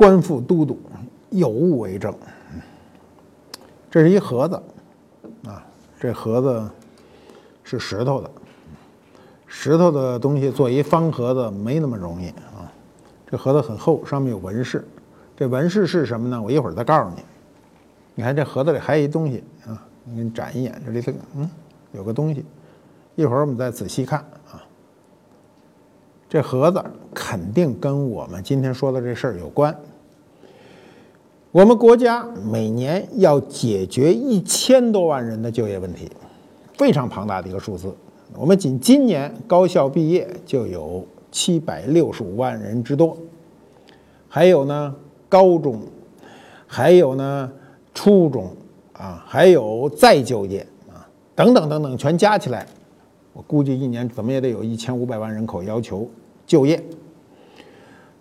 官复都督，有物为证。这是一盒子，啊，这盒子是石头的，石头的东西做一方盒子没那么容易啊。这盒子很厚，上面有纹饰，这纹饰是什么呢？我一会儿再告诉你。你看这盒子里还有一东西啊，我给你展一眼，这里头嗯有个东西，一会儿我们再仔细看啊。这盒子肯定跟我们今天说的这事儿有关。我们国家每年要解决一千多万人的就业问题，非常庞大的一个数字。我们仅今年高校毕业就有七百六十五万人之多，还有呢高中，还有呢初中啊，还有再就业啊，等等等等，全加起来，我估计一年怎么也得有一千五百万人口要求就业。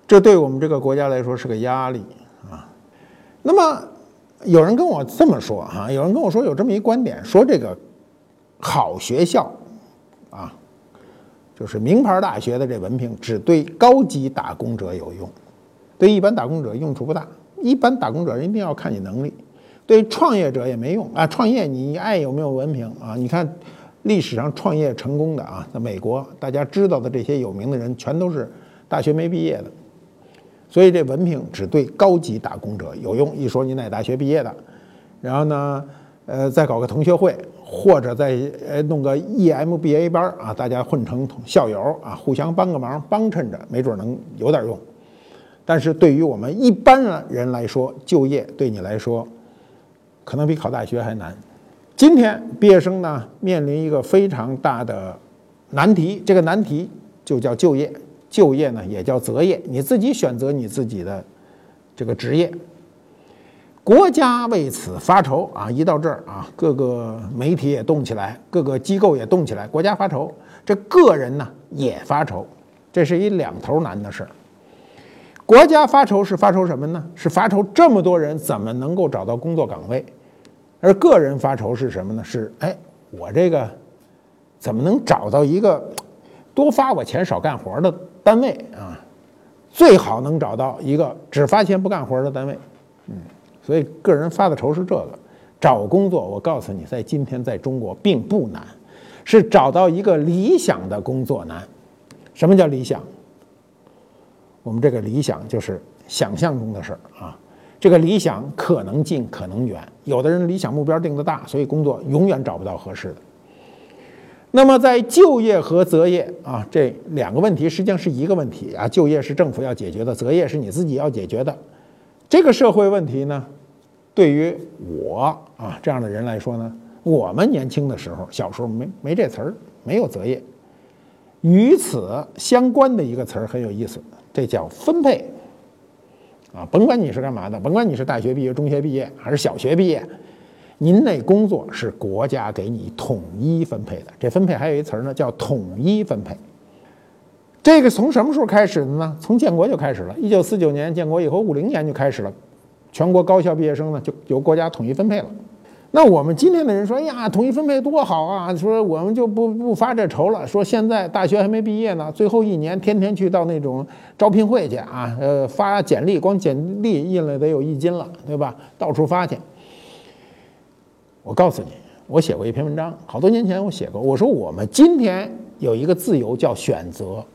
这对我们这个国家来说是个压力啊。那么，有人跟我这么说哈，有人跟我说有这么一观点，说这个好学校啊，就是名牌大学的这文凭只对高级打工者有用，对一般打工者用处不大。一般打工者一定要看你能力，对创业者也没用啊。创业你爱有没有文凭啊？你看历史上创业成功的啊，在美国大家知道的这些有名的人，全都是大学没毕业的。所以这文凭只对高级打工者有用。一说你哪大学毕业的，然后呢，呃，再搞个同学会，或者再呃弄个 EMBA 班啊，大家混成校友啊，互相帮个忙，帮衬着，没准能有点用。但是对于我们一般人来说，就业对你来说，可能比考大学还难。今天毕业生呢，面临一个非常大的难题，这个难题就叫就业。就业呢也叫择业，你自己选择你自己的这个职业。国家为此发愁啊！一到这儿啊，各个媒体也动起来，各个机构也动起来。国家发愁，这个人呢也发愁，这是一两头难的事儿。国家发愁是发愁什么呢？是发愁这么多人怎么能够找到工作岗位，而个人发愁是什么呢？是哎，我这个怎么能找到一个多发我钱少干活的？单位啊，最好能找到一个只发钱不干活的单位，嗯，所以个人发的愁是这个。找工作，我告诉你，在今天在中国并不难，是找到一个理想的工作难。什么叫理想？我们这个理想就是想象中的事儿啊。这个理想可能近，可能远。有的人理想目标定的大，所以工作永远找不到合适的。那么，在就业和择业啊这两个问题实际上是一个问题啊。就业是政府要解决的，择业是你自己要解决的。这个社会问题呢，对于我啊这样的人来说呢，我们年轻的时候，小时候没没这词儿，没有择业。与此相关的一个词儿很有意思，这叫分配啊。甭管你是干嘛的，甭管你是大学毕业、中学毕业还是小学毕业。您那工作是国家给你统一分配的，这分配还有一词儿呢，叫统一分配。这个从什么时候开始的呢？从建国就开始了，一九四九年建国以后，五零年就开始了，全国高校毕业生呢就由国家统一分配了。那我们今天的人说，呀，统一分配多好啊！说我们就不不发这愁了。说现在大学还没毕业呢，最后一年天天去到那种招聘会去啊，呃，发简历，光简历印了得有一斤了，对吧？到处发去。我告诉你，我写过一篇文章，好多年前我写过。我说我们今天有一个自由叫选择，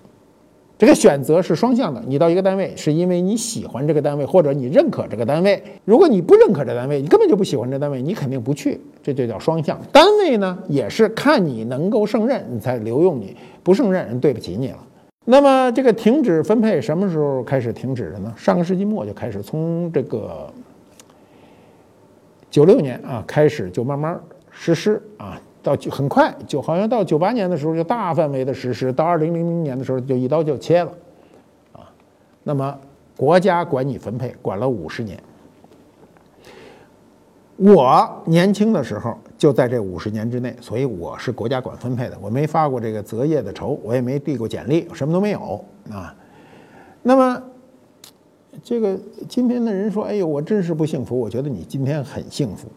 这个选择是双向的。你到一个单位是因为你喜欢这个单位，或者你认可这个单位。如果你不认可这单位，你根本就不喜欢这单位，你肯定不去。这就叫双向。单位呢也是看你能够胜任，你才留用你；不胜任，人对不起你了。那么这个停止分配什么时候开始停止的呢？上个世纪末就开始，从这个。九六年啊，开始就慢慢实施啊，到很快就好像到九八年的时候就大范围的实施，到二零零零年的时候就一刀就切了，啊，那么国家管你分配，管了五十年。我年轻的时候就在这五十年之内，所以我是国家管分配的，我没发过这个择业的愁，我也没递过简历，什么都没有啊。那么。这个今天的人说：“哎呦，我真是不幸福。”我觉得你今天很幸福。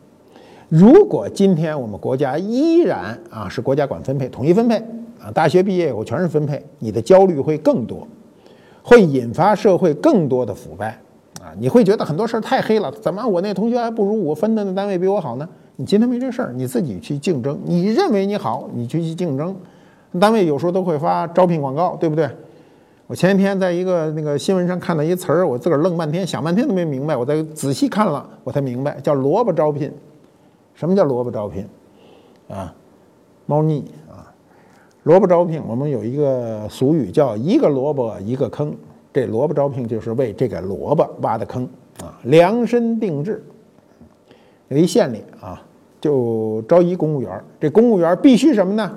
如果今天我们国家依然啊是国家管分配、统一分配啊，大学毕业以后全是分配，你的焦虑会更多，会引发社会更多的腐败啊。你会觉得很多事儿太黑了，怎么我那同学还不如我分的那单位比我好呢？你今天没这事儿，你自己去竞争，你认为你好，你去去竞争。单位有时候都会发招聘广告，对不对？我前天在一个那个新闻上看到一词儿，我自个儿愣半天，想半天都没明白，我再仔细看了，我才明白，叫萝卜招聘。什么叫萝卜招聘？啊，猫腻啊，萝卜招聘。我们有一个俗语叫一个萝卜一个坑，这萝卜招聘就是为这个萝卜挖的坑啊，量身定制。有一县里啊，就招一公务员，这公务员必须什么呢？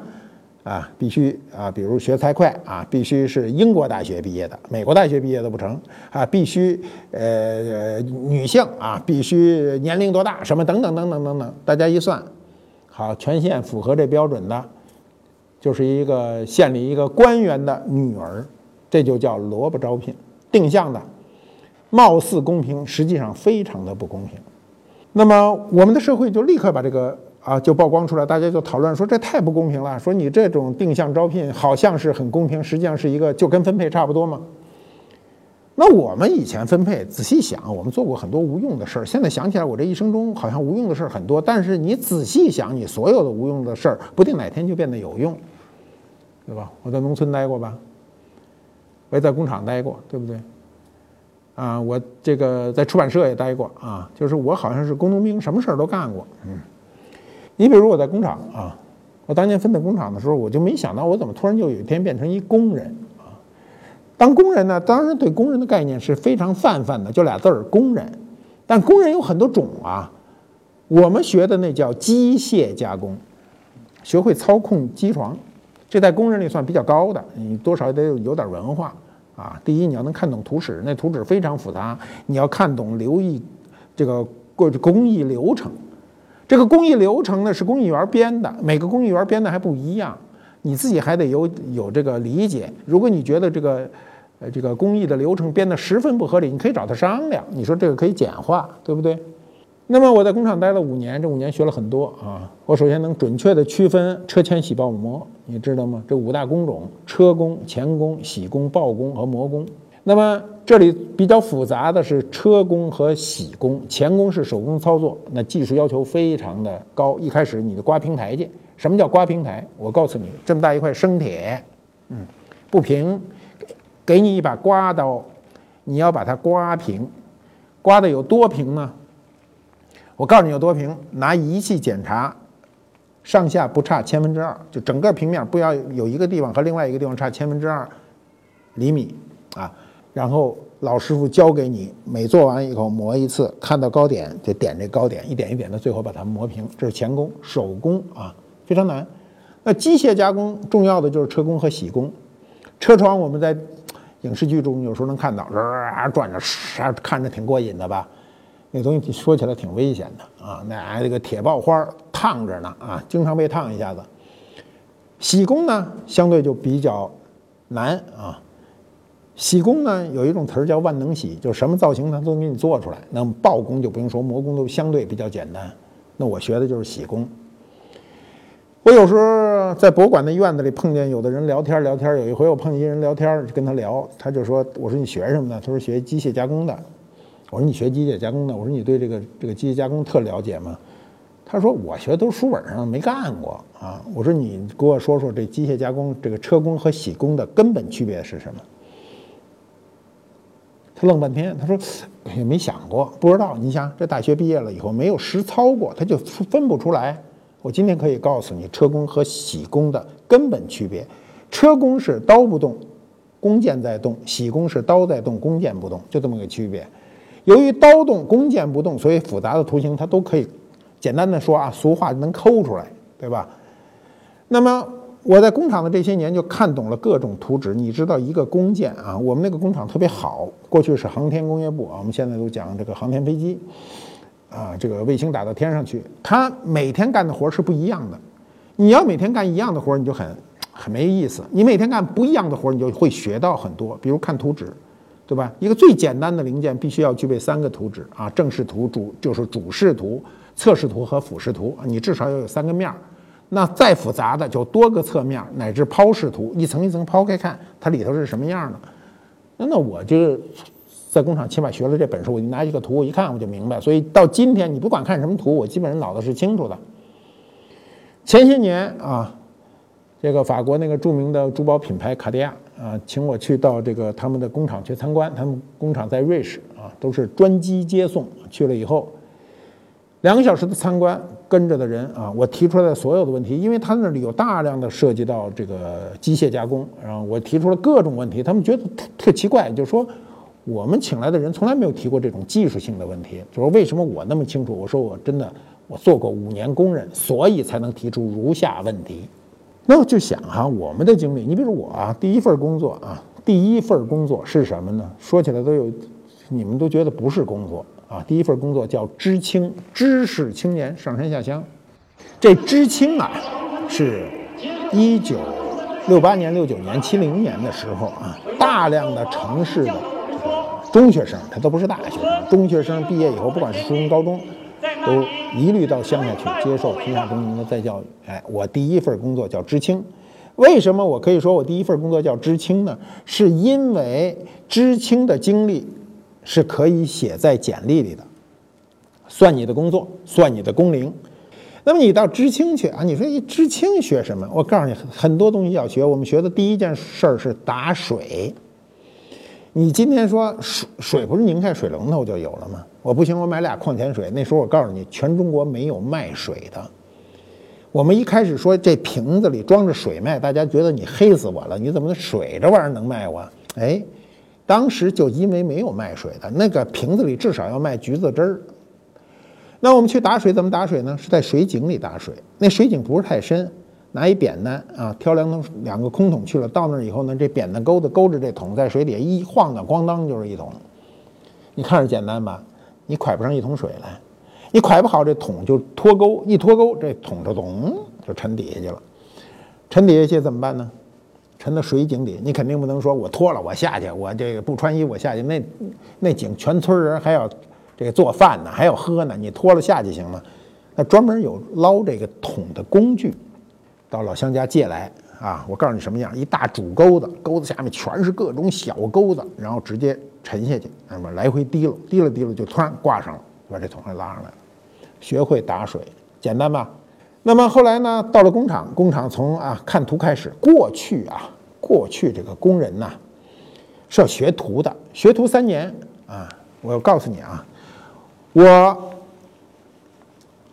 啊，必须啊，比如学财会啊，必须是英国大学毕业的，美国大学毕业的不成啊，必须呃女性啊，必须年龄多大，什么等等等等等等，大家一算，好，全县符合这标准的，就是一个县里一个官员的女儿，这就叫萝卜招聘，定向的，貌似公平，实际上非常的不公平。那么我们的社会就立刻把这个。啊，就曝光出来，大家就讨论说这太不公平了。说你这种定向招聘好像是很公平，实际上是一个就跟分配差不多嘛。那我们以前分配，仔细想，我们做过很多无用的事儿。现在想起来，我这一生中好像无用的事儿很多。但是你仔细想，你所有的无用的事儿，不定哪天就变得有用，对吧？我在农村待过吧，我也在工厂待过，对不对？啊，我这个在出版社也待过啊，就是我好像是工农兵，什么事儿都干过，嗯。你比如我在工厂啊，我当年分配工厂的时候，我就没想到我怎么突然就有一天变成一工人啊。当工人呢，当然对工人的概念是非常泛泛的，就俩字儿工人。但工人有很多种啊，我们学的那叫机械加工，学会操控机床，这在工人里算比较高的，你多少得有点文化啊。第一，你要能看懂图纸，那图纸非常复杂，你要看懂留意这个过工艺流程。这个工艺流程呢是工艺员编的，每个工艺员编的还不一样，你自己还得有有这个理解。如果你觉得这个，呃，这个工艺的流程编得十分不合理，你可以找他商量。你说这个可以简化，对不对？那么我在工厂待了五年，这五年学了很多啊。我首先能准确地区分车钳洗刨磨，你知道吗？这五大工种：车工、钳工、洗工、刨工和磨工。那么这里比较复杂的是车工和铣工，钳工是手工操作，那技术要求非常的高。一开始你就刮平台去，什么叫刮平台？我告诉你，这么大一块生铁，嗯，不平，给你一把刮刀，你要把它刮平，刮的有多平呢？我告诉你有多平，拿仪器检查，上下不差千分之二，就整个平面不要有一个地方和另外一个地方差千分之二厘米啊。然后老师傅教给你，每做完以后磨一次，看到高点就点这高点，一点一点的，最后把它磨平。这是钳工，手工啊，非常难。那机械加工重要的就是车工和铣工。车床我们在影视剧中有时候能看到，啊转着，看着挺过瘾的吧？那东西说起来挺危险的啊，那这个铁爆花烫着呢啊，经常被烫一下子。铣工呢，相对就比较难啊。洗工呢，有一种词儿叫万能洗，就什么造型它都给你做出来。那么刨工就不用说，磨工都相对比较简单。那我学的就是洗工。我有时候在博物馆的院子里碰见有的人聊天聊天，有一回我碰见一人聊天，跟他聊，他就说：“我说你学什么的？”他说：“学机械加工的。”我说：“你学机械加工的？”我说：“你对这个这个机械加工特了解吗？”他说：“我学的都是书本上没干过啊。”我说：“你给我说说这机械加工这个车工和铣工的根本区别是什么？”他愣半天，他说也没想过，不知道。你想，这大学毕业了以后没有实操过，他就分不出来。我今天可以告诉你，车工和铣工的根本区别：车工是刀不动，弓箭在动；铣工是刀在动，弓箭不动，就这么个区别。由于刀动，弓箭不动，所以复杂的图形它都可以简单的说啊，俗话能抠出来，对吧？那么。我在工厂的这些年就看懂了各种图纸。你知道一个工件啊，我们那个工厂特别好，过去是航天工业部啊，我们现在都讲这个航天飞机啊，这个卫星打到天上去，他每天干的活是不一样的。你要每天干一样的活，你就很很没意思。你每天干不一样的活，你就会学到很多。比如看图纸，对吧？一个最简单的零件必须要具备三个图纸啊，正视图、主就是主视图、侧视图和俯视图，你至少要有三个面儿。那再复杂的就多个侧面乃至抛视图，一层一层抛开看，它里头是什么样的？那那我就在工厂起码学了这本事，我就拿一个图，我一看我就明白。所以到今天，你不管看什么图，我基本上脑子是清楚的。前些年啊，这个法国那个著名的珠宝品牌卡地亚啊，请我去到这个他们的工厂去参观。他们工厂在瑞士啊，都是专机接送。去了以后，两个小时的参观，跟着的人啊，我提出来的所有的问题，因为他那里有大量的涉及到这个机械加工，然后我提出了各种问题，他们觉得特特奇怪，就说我们请来的人从来没有提过这种技术性的问题，就说为什么我那么清楚？我说我真的。我做过五年工人，所以才能提出如下问题。那我就想哈，我们的经历，你比如我啊，第一份工作啊，第一份工作是什么呢？说起来都有，你们都觉得不是工作啊。第一份工作叫知青，知识青年上山下乡。这知青啊，是一九六八年、六九年、七零年的时候啊，大量的城市的中学生，他都不是大学生，中学生毕业以后，不管是初中、高中。都一律到乡下去接受贫下中农的再教育。哎，我第一份工作叫知青。为什么我可以说我第一份工作叫知青呢？是因为知青的经历是可以写在简历里的，算你的工作，算你的工龄。那么你到知青去啊？你说一知青学什么？我告诉你，很多东西要学。我们学的第一件事儿是打水。你今天说水水不是拧开水龙头就有了吗？我不行，我买俩矿泉水。那时候我告诉你，全中国没有卖水的。我们一开始说这瓶子里装着水卖，大家觉得你黑死我了。你怎么水这玩意儿能卖我？哎，当时就因为没有卖水的，那个瓶子里至少要卖橘子汁儿。那我们去打水怎么打水呢？是在水井里打水。那水井不是太深。拿一扁担啊，挑两桶两个空桶去了。到那儿以后呢，这扁担钩子勾着这桶在水底下一晃荡，咣当就是一桶。你看着简单吧？你蒯不上一桶水来，你蒯不好，这桶就脱钩，一脱钩，这桶就咚就沉底下去了。沉底下去怎么办呢？沉到水井底，你肯定不能说我脱了我下去，我这个不穿衣服我下去，那那井全村人还要这个做饭呢，还要喝呢，你脱了下去行吗？那专门有捞这个桶的工具。到老乡家借来啊！我告诉你什么样，一大主钩子，钩子下面全是各种小钩子，然后直接沉下去，那么来回提溜，提了提了就突然挂上了，把这桶给拉上来了。学会打水，简单吧？那么后来呢？到了工厂，工厂从啊看图开始。过去啊，过去这个工人呢是要学徒的，学徒三年啊。我要告诉你啊，我。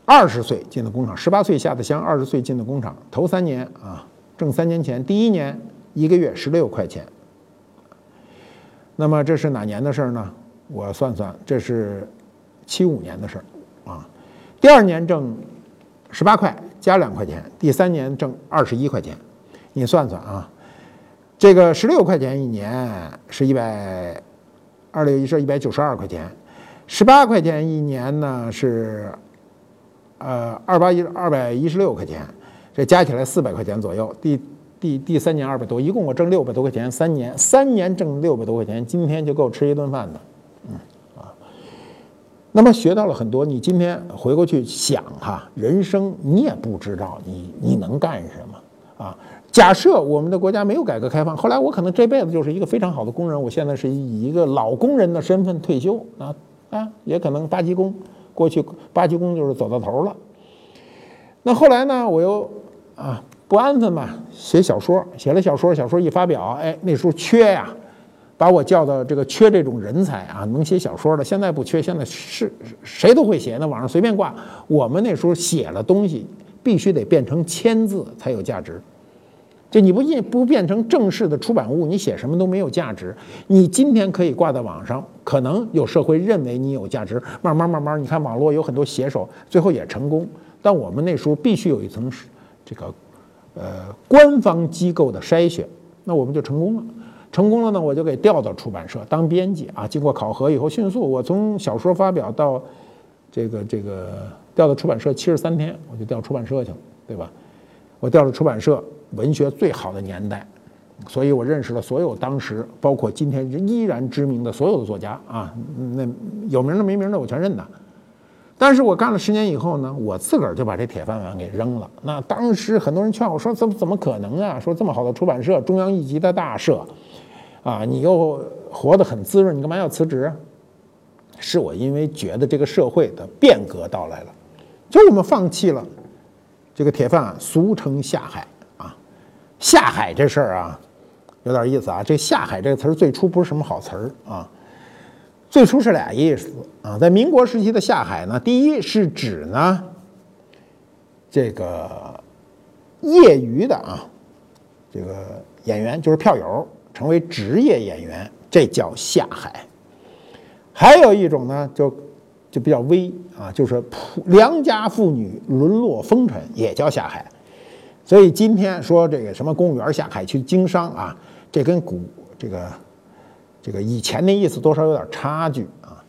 二十岁进的工厂，十八岁下的乡，二十岁进的工厂，头三年啊，挣三年钱。第一年一个月十六块钱。那么这是哪年的事儿呢？我算算，这是七五年的事儿啊。第二年挣十八块，加两块钱。第三年挣二十一块钱。你算算啊，这个十六块钱一年是一百二六一是一百九十二块钱，十八块钱一年呢是。呃，二八一二百一十六块钱，这加起来四百块钱左右。第第第三年二百多，一共我挣六百多块钱，三年三年挣六百多块钱，今天就够吃一顿饭的。那么学到了很多。你今天回过去想哈，人生你也不知道你你能干什么啊？假设我们的国家没有改革开放，后来我可能这辈子就是一个非常好的工人，我现在是以一个老工人的身份退休啊啊，也可能八级工。过去八级工就是走到头了，那后来呢？我又啊不安分嘛，写小说，写了小说，小说一发表，哎，那时候缺呀，把我叫到这个缺这种人才啊，能写小说的。现在不缺，现在是谁都会写，那网上随便挂。我们那时候写了东西，必须得变成签字才有价值。就你不印不变成正式的出版物，你写什么都没有价值。你今天可以挂在网上，可能有社会认为你有价值。慢慢慢慢，你看网络有很多写手，最后也成功。但我们那时候必须有一层这个呃官方机构的筛选，那我们就成功了。成功了呢，我就给调到出版社当编辑啊。经过考核以后，迅速我从小说发表到这个这个调到出版社七十三天，我就调出版社去了，对吧？我调到出版社。文学最好的年代，所以我认识了所有当时，包括今天依然知名的所有的作家啊，那有名的没名的我全认得。但是我干了十年以后呢，我自个儿就把这铁饭碗给扔了。那当时很多人劝我说：“怎么怎么可能啊？说这么好的出版社，中央一级的大社，啊，你又活得很滋润，你干嘛要辞职？是我因为觉得这个社会的变革到来了，就我们放弃了这个铁饭碗，俗称下海啊。下海这事儿啊，有点意思啊。这下海这个词儿最初不是什么好词儿啊，最初是俩意思啊。在民国时期的下海呢，第一是指呢这个业余的啊这个演员，就是票友。成为职业演员，这叫下海。还有一种呢，就就比较微啊，就是普良家妇女沦落风尘，也叫下海。所以今天说这个什么公务员下海去经商啊，这跟古这个这个以前的意思多少有点差距啊。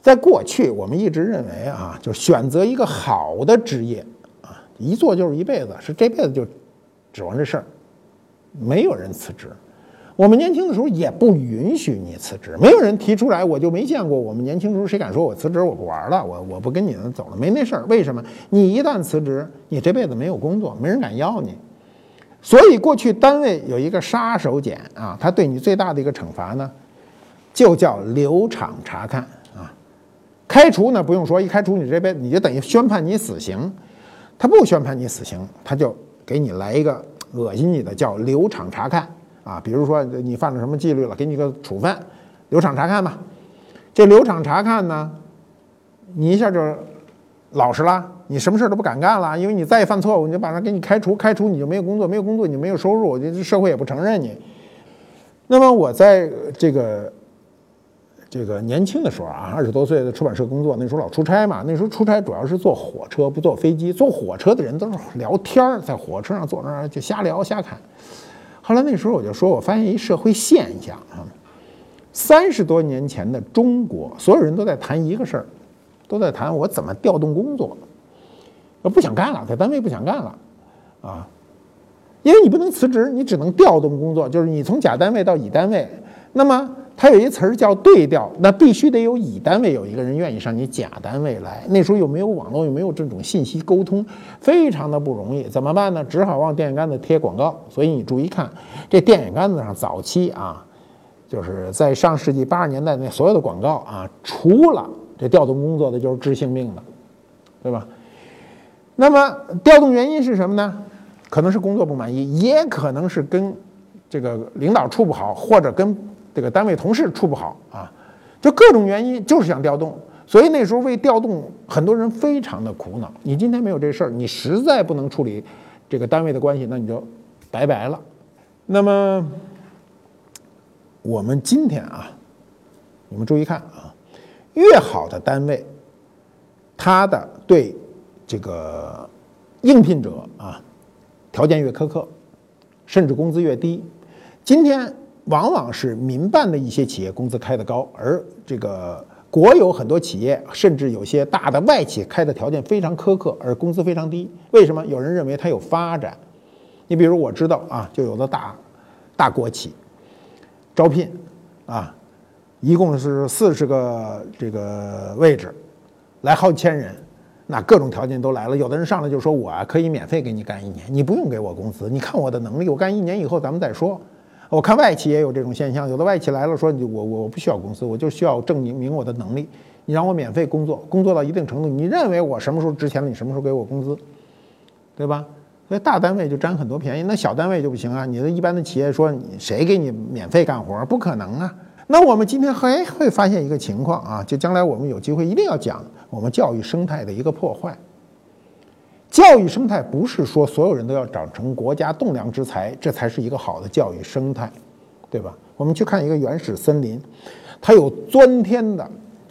在过去，我们一直认为啊，就选择一个好的职业啊，一做就是一辈子，是这辈子就指望这事儿，没有人辞职。我们年轻的时候也不允许你辞职，没有人提出来，我就没见过。我们年轻时候谁敢说我辞职我不玩了，我我不跟你们走了，没那事儿。为什么？你一旦辞职，你这辈子没有工作，没人敢要你。所以过去单位有一个杀手锏啊，他对你最大的一个惩罚呢，就叫留厂查看啊。开除呢不用说，一开除你这辈子你就等于宣判你死刑。他不宣判你死刑，他就给你来一个恶心你的，叫留厂查看。啊，比如说你犯了什么纪律了，给你个处分，留厂查看吧。这留厂查看呢，你一下就老实了，你什么事儿都不敢干了，因为你再犯错误，你就把他给你开除，开除你就没有工作，没有工作你就没有收入，这社会也不承认你。那么我在这个这个年轻的时候啊，二十多岁的出版社工作，那时候老出差嘛，那时候出差主要是坐火车，不坐飞机。坐火车的人都是聊天在火车上坐那儿就瞎聊瞎侃。后来那时候我就说，我发现一社会现象啊，三十多年前的中国，所有人都在谈一个事儿，都在谈我怎么调动工作，不想干了，在单位不想干了，啊，因为你不能辞职，你只能调动工作，就是你从甲单位到乙单位，那么。它有一词儿叫对调，那必须得有乙单位有一个人愿意上你甲单位来。那时候又没有网络，又没有这种信息沟通，非常的不容易。怎么办呢？只好往电线杆子贴广告。所以你注意看，这电线杆子上早期啊，就是在上世纪八十年代那所有的广告啊，除了这调动工作的，就是治性病的，对吧？那么调动原因是什么呢？可能是工作不满意，也可能是跟这个领导处不好，或者跟这个单位同事处不好啊，就各种原因，就是想调动，所以那时候为调动，很多人非常的苦恼。你今天没有这事儿，你实在不能处理这个单位的关系，那你就拜拜了。那么我们今天啊，你们注意看啊，越好的单位，它的对这个应聘者啊，条件越苛刻，甚至工资越低。今天。往往是民办的一些企业工资开得高，而这个国有很多企业，甚至有些大的外企开的条件非常苛刻，而工资非常低。为什么？有人认为它有发展。你比如我知道啊，就有的大大国企招聘啊，一共是四十个这个位置，来好几千人，那各种条件都来了。有的人上来就说我啊可以免费给你干一年，你不用给我工资，你看我的能力，我干一年以后咱们再说。我看外企也有这种现象，有的外企来了说你我我不需要公司，我就需要证明明我的能力，你让我免费工作，工作到一定程度，你认为我什么时候值钱了，你什么时候给我工资，对吧？所以大单位就占很多便宜，那小单位就不行啊。你的一般的企业说谁给你免费干活，不可能啊。那我们今天还会发现一个情况啊，就将来我们有机会一定要讲我们教育生态的一个破坏。教育生态不是说所有人都要长成国家栋梁之才，这才是一个好的教育生态，对吧？我们去看一个原始森林，它有钻天的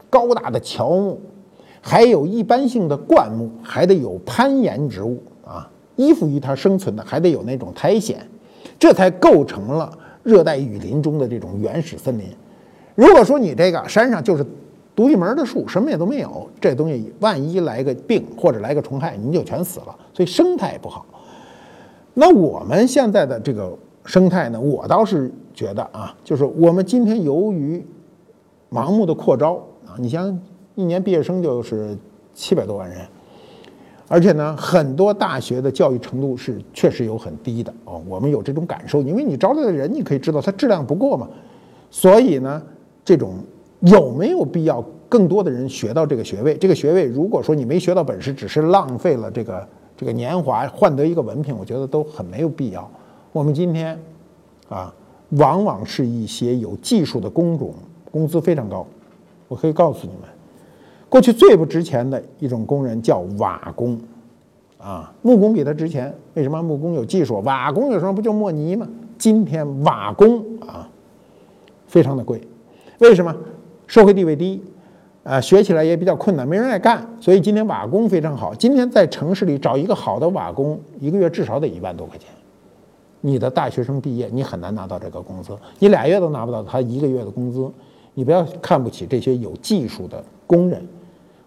高大的乔木，还有一般性的灌木，还得有攀岩植物啊，依附于它生存的还得有那种苔藓，这才构成了热带雨林中的这种原始森林。如果说你这个山上就是。独一门的树，什么也都没有。这东西万一来个病或者来个虫害，您就全死了。所以生态不好。那我们现在的这个生态呢，我倒是觉得啊，就是我们今天由于盲目的扩招啊，你像一年毕业生就是七百多万人，而且呢，很多大学的教育程度是确实有很低的哦。我们有这种感受，因为你招来的人，你可以知道他质量不过嘛。所以呢，这种有没有必要更多的人学到这个学位？这个学位如果说你没学到本事，只是浪费了这个这个年华换得一个文凭，我觉得都很没有必要。我们今天啊，往往是一些有技术的工种，工资非常高。我可以告诉你们，过去最不值钱的一种工人叫瓦工，啊，木工比他值钱。为什么？木工有技术，瓦工有时候不就磨泥吗？今天瓦工啊。非常的贵，为什么？社会地位低，啊，学起来也比较困难，没人爱干，所以今天瓦工非常好。今天在城市里找一个好的瓦工，一个月至少得一万多块钱。你的大学生毕业，你很难拿到这个工资，你俩月都拿不到他一个月的工资。你不要看不起这些有技术的工人。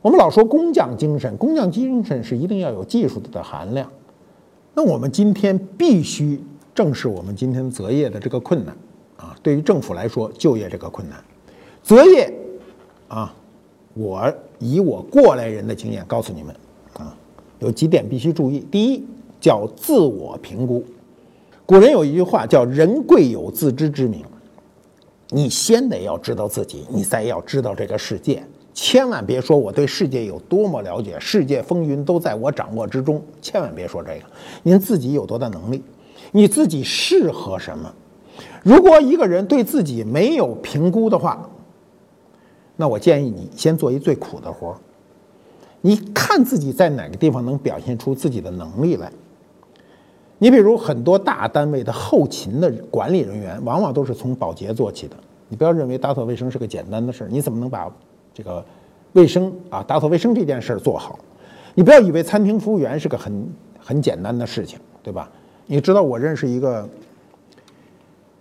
我们老说工匠精神，工匠精神是一定要有技术的含量。那我们今天必须正视我们今天择业的这个困难。啊，对于政府来说，就业这个困难，择业，啊，我以我过来人的经验告诉你们，啊，有几点必须注意。第一，叫自我评估。古人有一句话叫“人贵有自知之明”，你先得要知道自己，你再要知道这个世界。千万别说我对世界有多么了解，世界风云都在我掌握之中。千万别说这个，您自己有多大能力，你自己适合什么？如果一个人对自己没有评估的话，那我建议你先做一最苦的活儿。你看自己在哪个地方能表现出自己的能力来？你比如很多大单位的后勤的管理人员，往往都是从保洁做起的。你不要认为打扫卫生是个简单的事儿，你怎么能把这个卫生啊打扫卫生这件事儿做好？你不要以为餐厅服务员是个很很简单的事情，对吧？你知道我认识一个。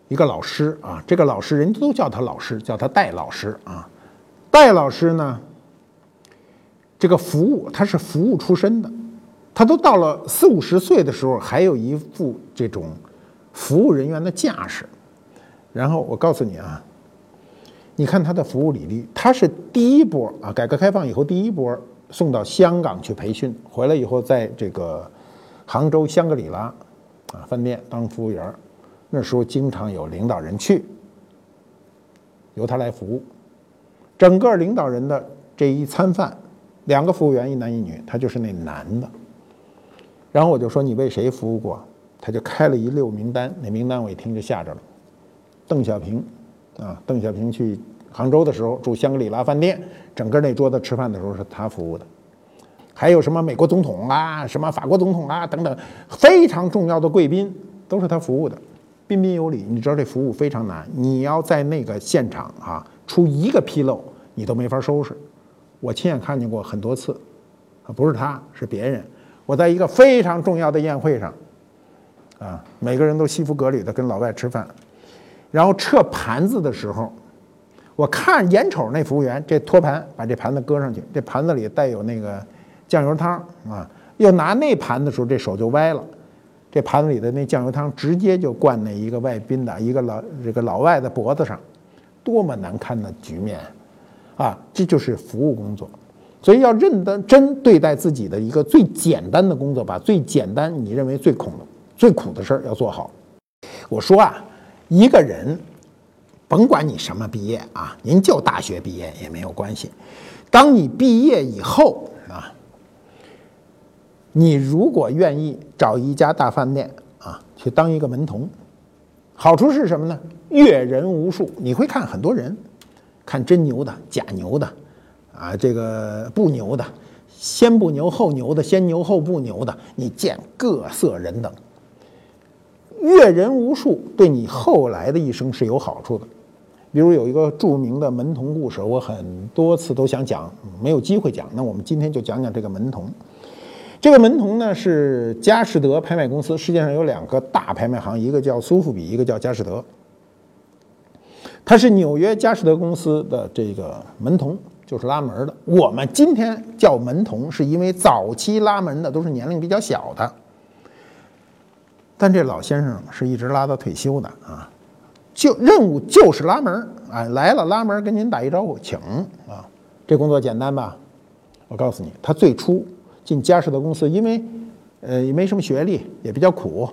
一个老师啊，这个老师人家都叫他老师，叫他戴老师啊。戴老师呢，这个服务他是服务出身的，他都到了四五十岁的时候，还有一副这种服务人员的架势。然后我告诉你啊，你看他的服务履历，他是第一波啊，改革开放以后第一波送到香港去培训，回来以后在这个杭州香格里拉啊饭店当服务员。那时候经常有领导人去，由他来服务。整个领导人的这一餐饭，两个服务员，一男一女，他就是那男的。然后我就说你为谁服务过？他就开了一溜名单，那名单我一听就吓着了。邓小平，啊，邓小平去杭州的时候住香格里拉饭店，整个那桌子吃饭的时候是他服务的。还有什么美国总统啊，什么法国总统啊等等，非常重要的贵宾都是他服务的。彬彬有礼，你知道这服务非常难。你要在那个现场啊，出一个纰漏，你都没法收拾。我亲眼看见过很多次，啊，不是他，是别人。我在一个非常重要的宴会上，啊，每个人都西服革履的跟老外吃饭，然后撤盘子的时候，我看眼瞅那服务员这托盘把这盘子搁上去，这盘子里带有那个酱油汤啊，又拿那盘的时候，这手就歪了。这盘子里的那酱油汤直接就灌那一个外宾的一个老这个老外的脖子上，多么难堪的局面啊！这就是服务工作，所以要认真真对待自己的一个最简单的工作，把最简单你认为最苦的、最苦的事儿要做好。我说啊，一个人甭管你什么毕业啊，您就大学毕业也没有关系。当你毕业以后啊。你如果愿意找一家大饭店啊，去当一个门童，好处是什么呢？阅人无数，你会看很多人，看真牛的、假牛的，啊，这个不牛的，先不牛后牛的，先牛后不牛的，你见各色人等。阅人无数，对你后来的一生是有好处的。比如有一个著名的门童故事，我很多次都想讲，没有机会讲，那我们今天就讲讲这个门童。这个门童呢是佳士得拍卖公司，世界上有两个大拍卖行，一个叫苏富比，一个叫佳士得。他是纽约佳士得公司的这个门童，就是拉门的。我们今天叫门童，是因为早期拉门的都是年龄比较小的。但这老先生是一直拉到退休的啊，就任务就是拉门啊，来了拉门跟您打一招呼，请啊，这工作简单吧？我告诉你，他最初。进佳士得公司，因为，呃，也没什么学历，也比较苦。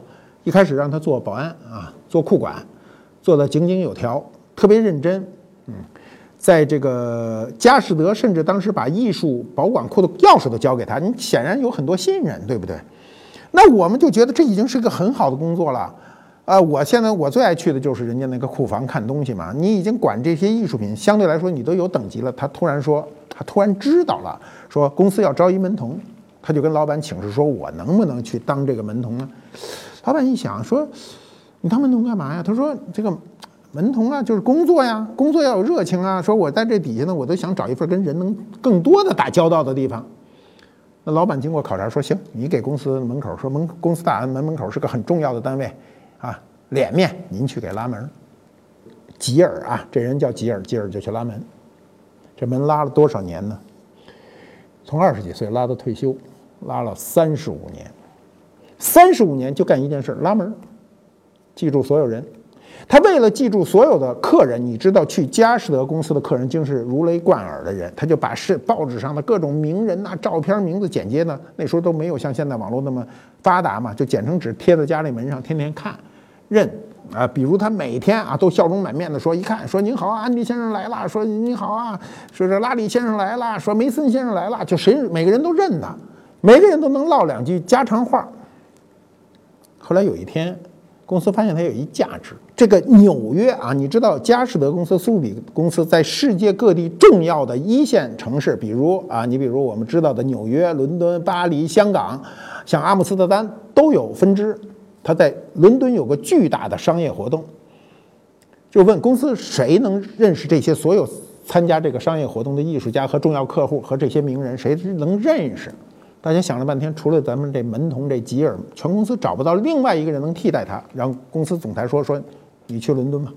一开始让他做保安啊，做库管，做的井井有条特别认真。嗯，在这个佳士得，甚至当时把艺术保管库的钥匙都交给他，你显然有很多信任，对不对？那我们就觉得这已经是个很好的工作了。啊，我现在我最爱去的就是人家那个库房看东西嘛。你已经管这些艺术品，相对来说你都有等级了。他突然说，他突然知道了，说公司要招一门童，他就跟老板请示说，我能不能去当这个门童呢？老板一想说，你当门童干嘛呀？他说这个门童啊，就是工作呀，工作要有热情啊。说我在这底下呢，我都想找一份跟人能更多的打交道的地方。那老板经过考察说，行，你给公司门口说门公司大门门口是个很重要的单位。啊，脸面，您去给拉门。吉尔啊，这人叫吉尔，吉尔就去拉门。这门拉了多少年呢？从二十几岁拉到退休，拉了三十五年。三十五年就干一件事，拉门，记住所有人。他为了记住所有的客人，你知道去佳士得公司的客人竟是如雷贯耳的人，他就把是报纸上的各种名人呐、照片、名字剪接呢，那时候都没有像现在网络那么发达嘛，就剪成纸贴在家里门上，天天看。认啊，比如他每天啊都笑容满面的说，一看说您好，安迪先生来了，说您好啊，说这拉里先生来了，说梅森先生来了，就谁每个人都认他，每个人都能唠两句家常话。后来有一天，公司发现它有一价值，这个纽约啊，你知道佳士得公司、苏比公司在世界各地重要的一线城市，比如啊，你比如我们知道的纽约、伦敦、巴黎、香港，像阿姆斯特丹都有分支。他在伦敦有个巨大的商业活动，就问公司谁能认识这些所有参加这个商业活动的艺术家和重要客户和这些名人，谁能认识？大家想了半天，除了咱们这门童这吉尔，全公司找不到另外一个人能替代他。然后公司总裁说说，你去伦敦吧。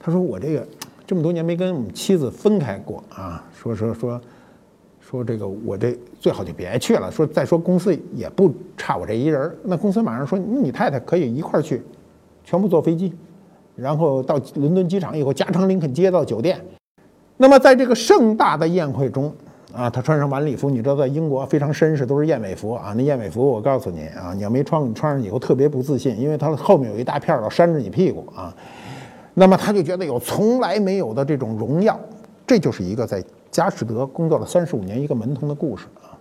他说我这个这么多年没跟我们妻子分开过啊，说说说。说这个我这最好就别去了。说再说公司也不差我这一人那公司马上说你太太可以一块儿去，全部坐飞机，然后到伦敦机场以后加长林肯街到酒店。那么在这个盛大的宴会中啊，他穿上晚礼服，你知道在英国非常绅士，都是燕尾服啊。那燕尾服我告诉你啊，你要没穿，你穿上以后特别不自信，因为它后面有一大片儿扇着你屁股啊。那么他就觉得有从来没有的这种荣耀，这就是一个在。佳士得工作了三十五年，一个门童的故事啊。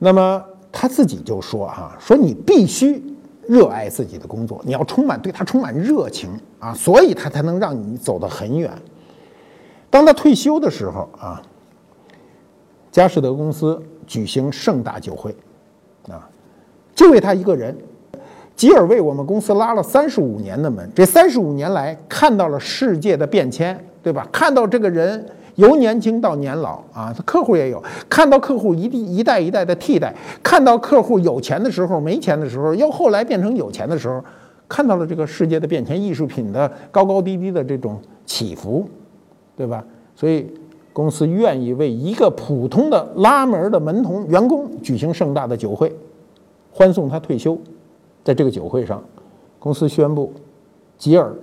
那么他自己就说哈，说你必须热爱自己的工作，你要充满对他充满热情啊，所以他才能让你走得很远。当他退休的时候啊，佳士得公司举行盛大酒会啊，就为他一个人。吉尔为我们公司拉了三十五年的门，这三十五年来看到了世界的变迁，对吧？看到这个人。由年轻到年老啊，他客户也有看到客户一地一代一代的替代，看到客户有钱的时候没钱的时候，又后来变成有钱的时候，看到了这个世界的变迁，艺术品的高高低低的这种起伏，对吧？所以公司愿意为一个普通的拉门的门童员工举行盛大的酒会，欢送他退休。在这个酒会上，公司宣布，吉尔。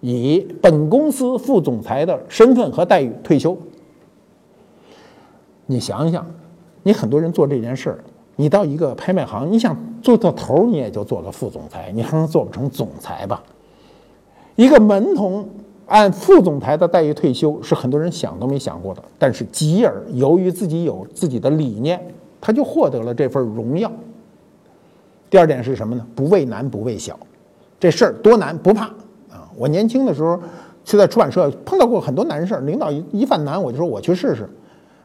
以本公司副总裁的身份和待遇退休。你想想，你很多人做这件事儿，你到一个拍卖行，你想做到头，你也就做个副总裁，你还能做不成总裁吧？一个门童按副总裁的待遇退休，是很多人想都没想过的。但是吉尔由于自己有自己的理念，他就获得了这份荣耀。第二点是什么呢？不畏难，不畏小，这事儿多难不怕啊。我年轻的时候，去在出版社碰到过很多难事儿，领导一一犯难，我就说我去试试。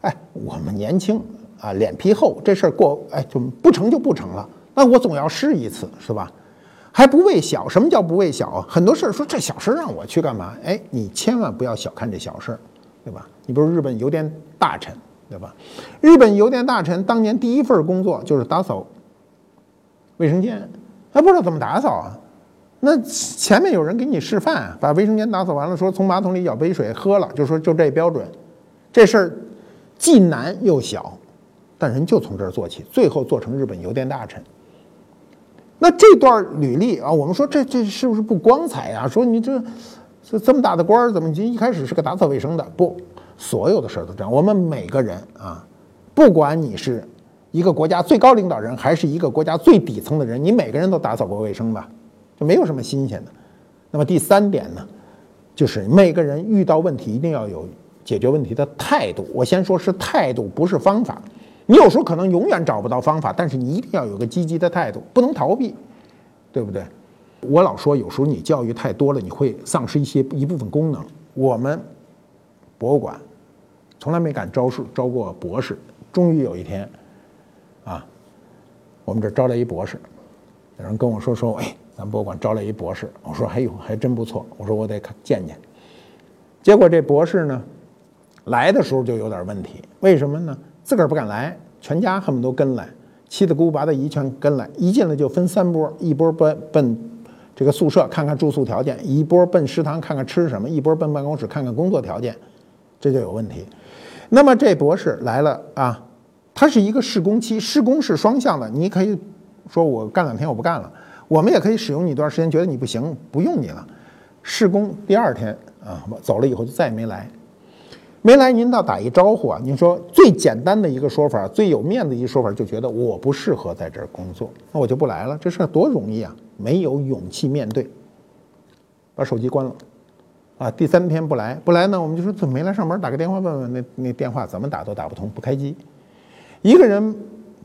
哎，我们年轻啊，脸皮厚，这事儿过哎就不成就不成了。那我总要试一次，是吧？还不畏小，什么叫不畏小啊？很多事儿说这小事儿让我去干嘛？哎，你千万不要小看这小事儿，对吧？你比如日本邮电大臣，对吧？日本邮电大臣当年第一份工作就是打扫卫生间，还不知道怎么打扫啊。那前面有人给你示范，把卫生间打扫完了，说从马桶里舀杯水喝了，就说就这标准，这事儿既难又小，但人就从这儿做起，最后做成日本邮电大臣。那这段履历啊，我们说这这是不是不光彩啊？说你这这这么大的官儿，怎么就一开始是个打扫卫生的？不，所有的事儿都这样。我们每个人啊，不管你是一个国家最高领导人，还是一个国家最底层的人，你每个人都打扫过卫生吧？就没有什么新鲜的。那么第三点呢，就是每个人遇到问题一定要有解决问题的态度。我先说是态度，不是方法。你有时候可能永远找不到方法，但是你一定要有个积极的态度，不能逃避，对不对？我老说，有时候你教育太多了，你会丧失一些一部分功能。我们博物馆从来没敢招数招过博士，终于有一天，啊，我们这招来一博士，有人跟我说说，哎，咱博物馆招来一博士，我说哎呦，还真不错，我说我得看见见。结果这博士呢，来的时候就有点问题，为什么呢？自个儿不敢来，全家恨不得都跟来，七大姑八大姨全跟来。一进来就分三波，一波奔奔这个宿舍看看住宿条件，一波奔食堂看看吃什么，一波奔办公室看看工作条件，这就有问题。那么这博士来了啊，他是一个试工期，试工是双向的，你可以说我干两天我不干了，我们也可以使用你一段时间，觉得你不行不用你了。试工第二天啊，走了以后就再也没来。没来，您倒打一招呼啊！您说最简单的一个说法，最有面子一说法，就觉得我不适合在这儿工作，那我就不来了。这事儿多容易啊！没有勇气面对，把手机关了，啊，第三天不来，不来呢，我们就说怎么没来上班？打个电话问问，那那电话怎么打都打不通，不开机。一个人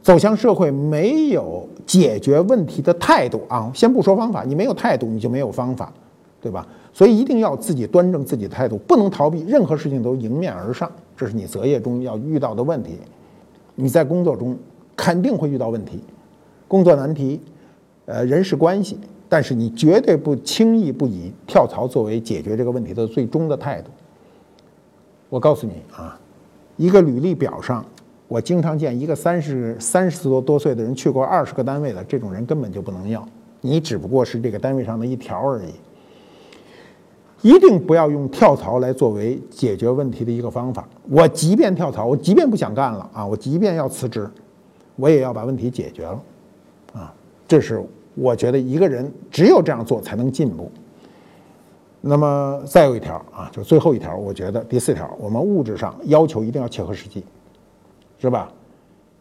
走向社会，没有解决问题的态度啊！先不说方法，你没有态度，你就没有方法，对吧？所以一定要自己端正自己的态度，不能逃避任何事情都迎面而上，这是你择业中要遇到的问题。你在工作中肯定会遇到问题，工作难题，呃，人事关系，但是你绝对不轻易不以跳槽作为解决这个问题的最终的态度。我告诉你啊，一个履历表上，我经常见一个三十三十多多岁的人去过二十个单位的这种人根本就不能要，你只不过是这个单位上的一条而已。一定不要用跳槽来作为解决问题的一个方法。我即便跳槽，我即便不想干了啊，我即便要辞职，我也要把问题解决了，啊，这是我觉得一个人只有这样做才能进步。那么再有一条啊，就最后一条，我觉得第四条，我们物质上要求一定要切合实际，是吧？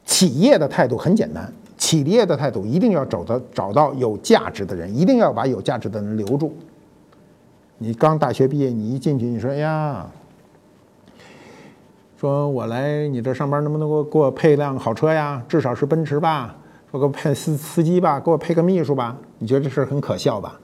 企业的态度很简单，企业的态度一定要找到找到有价值的人，一定要把有价值的人留住。你刚大学毕业，你一进去，你说：“哎呀，说我来你这上班，能不能给我给我配辆好车呀？至少是奔驰吧，说给我配司司机吧，给我配个秘书吧？你觉得这事很可笑吧？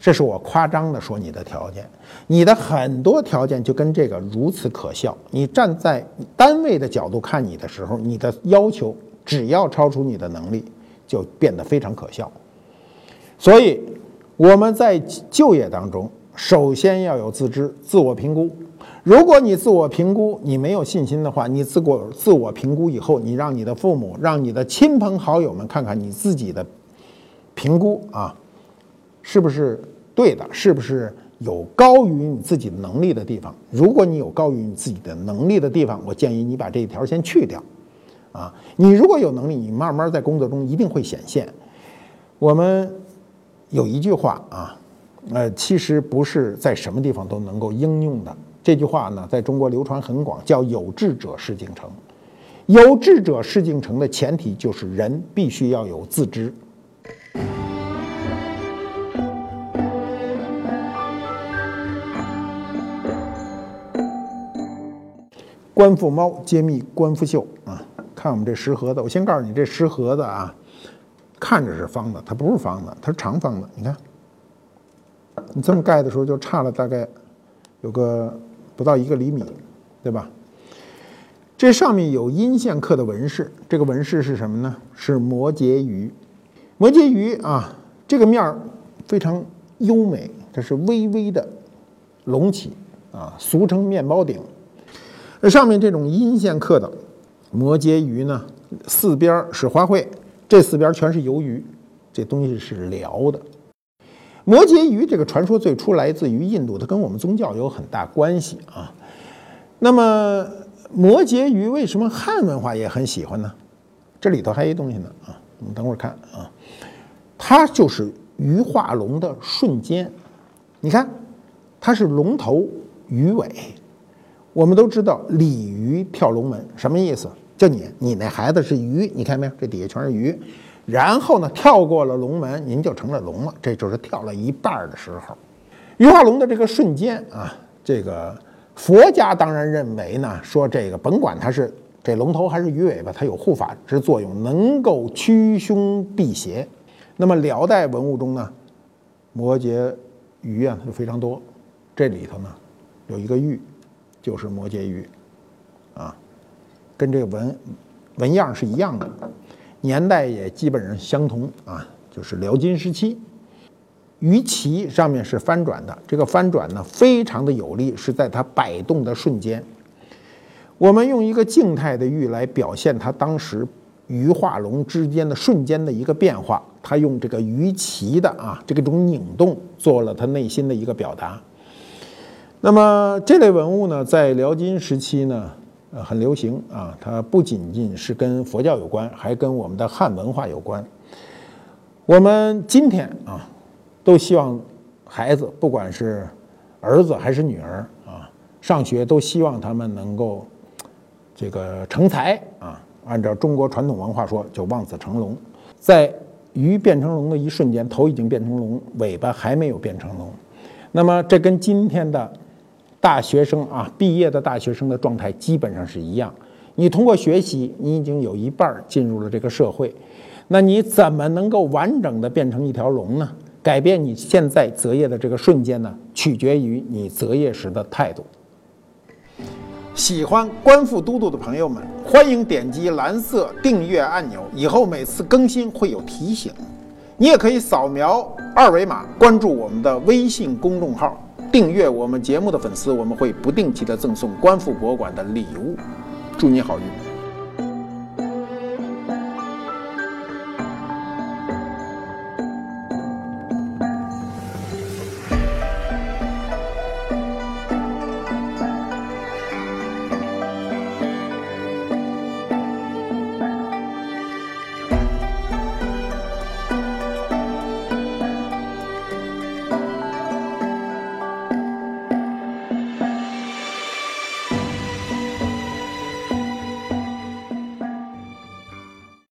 这是我夸张的说你的条件，你的很多条件就跟这个如此可笑。你站在单位的角度看你的时候，你的要求只要超出你的能力，就变得非常可笑。所以我们在就业当中。首先要有自知、自我评估。如果你自我评估你没有信心的话，你自我自我评估以后，你让你的父母、让你的亲朋好友们看看你自己的评估啊，是不是对的？是不是有高于你自己能力的地方？如果你有高于你自己的能力的地方，我建议你把这一条先去掉。啊，你如果有能力，你慢慢在工作中一定会显现。我们有一句话啊。呃，其实不是在什么地方都能够应用的。这句话呢，在中国流传很广，叫“有志者事竟成”。有志者事竟成的前提就是人必须要有自知。官复猫揭秘官复秀啊！看我们这石盒子，我先告诉你，这石盒子啊，看着是方的，它不是方的，它是长方的，你看。你这么盖的时候，就差了大概有个不到一个厘米，对吧？这上面有阴线刻的纹饰，这个纹饰是什么呢？是摩羯鱼。摩羯鱼啊，这个面儿非常优美，它是微微的隆起啊，俗称面包顶。那上面这种阴线刻的摩羯鱼呢，四边是花卉，这四边全是鱿鱼，这东西是辽的。摩羯鱼这个传说最初来自于印度，它跟我们宗教有很大关系啊。那么摩羯鱼为什么汉文化也很喜欢呢？这里头还有一东西呢啊，我们等会儿看啊，它就是鱼化龙的瞬间。你看，它是龙头鱼尾。我们都知道鲤鱼跳龙门什么意思？就你你那孩子是鱼，你看没有？这底下全是鱼。然后呢，跳过了龙门，您就成了龙了。这就是跳了一半的时候。鱼化龙的这个瞬间啊，这个佛家当然认为呢，说这个甭管它是这龙头还是鱼尾巴，它有护法之作用，能够驱凶避邪。那么辽代文物中呢，摩羯鱼啊就非常多，这里头呢有一个玉，就是摩羯鱼，啊，跟这个纹纹样是一样的，年代也基本上相同啊，就是辽金时期。鱼鳍上面是翻转的，这个翻转呢非常的有力，是在它摆动的瞬间。我们用一个静态的玉来表现它当时鱼化龙之间的瞬间的一个变化，它用这个鱼鳍的啊这个种拧动做了它内心的一个表达。那么这类文物呢，在辽金时期呢，呃很流行啊，它不仅仅是跟佛教有关，还跟我们的汉文化有关。我们今天啊。都希望孩子，不管是儿子还是女儿啊，上学都希望他们能够这个成才啊。按照中国传统文化说，就望子成龙。在鱼变成龙的一瞬间，头已经变成龙，尾巴还没有变成龙。那么这跟今天的大学生啊，毕业的大学生的状态基本上是一样。你通过学习，你已经有一半进入了这个社会，那你怎么能够完整的变成一条龙呢？改变你现在择业的这个瞬间呢，取决于你择业时的态度。喜欢观复都督的朋友们，欢迎点击蓝色订阅按钮，以后每次更新会有提醒。你也可以扫描二维码关注我们的微信公众号，订阅我们节目的粉丝，我们会不定期的赠送观复博物馆的礼物。祝你好运！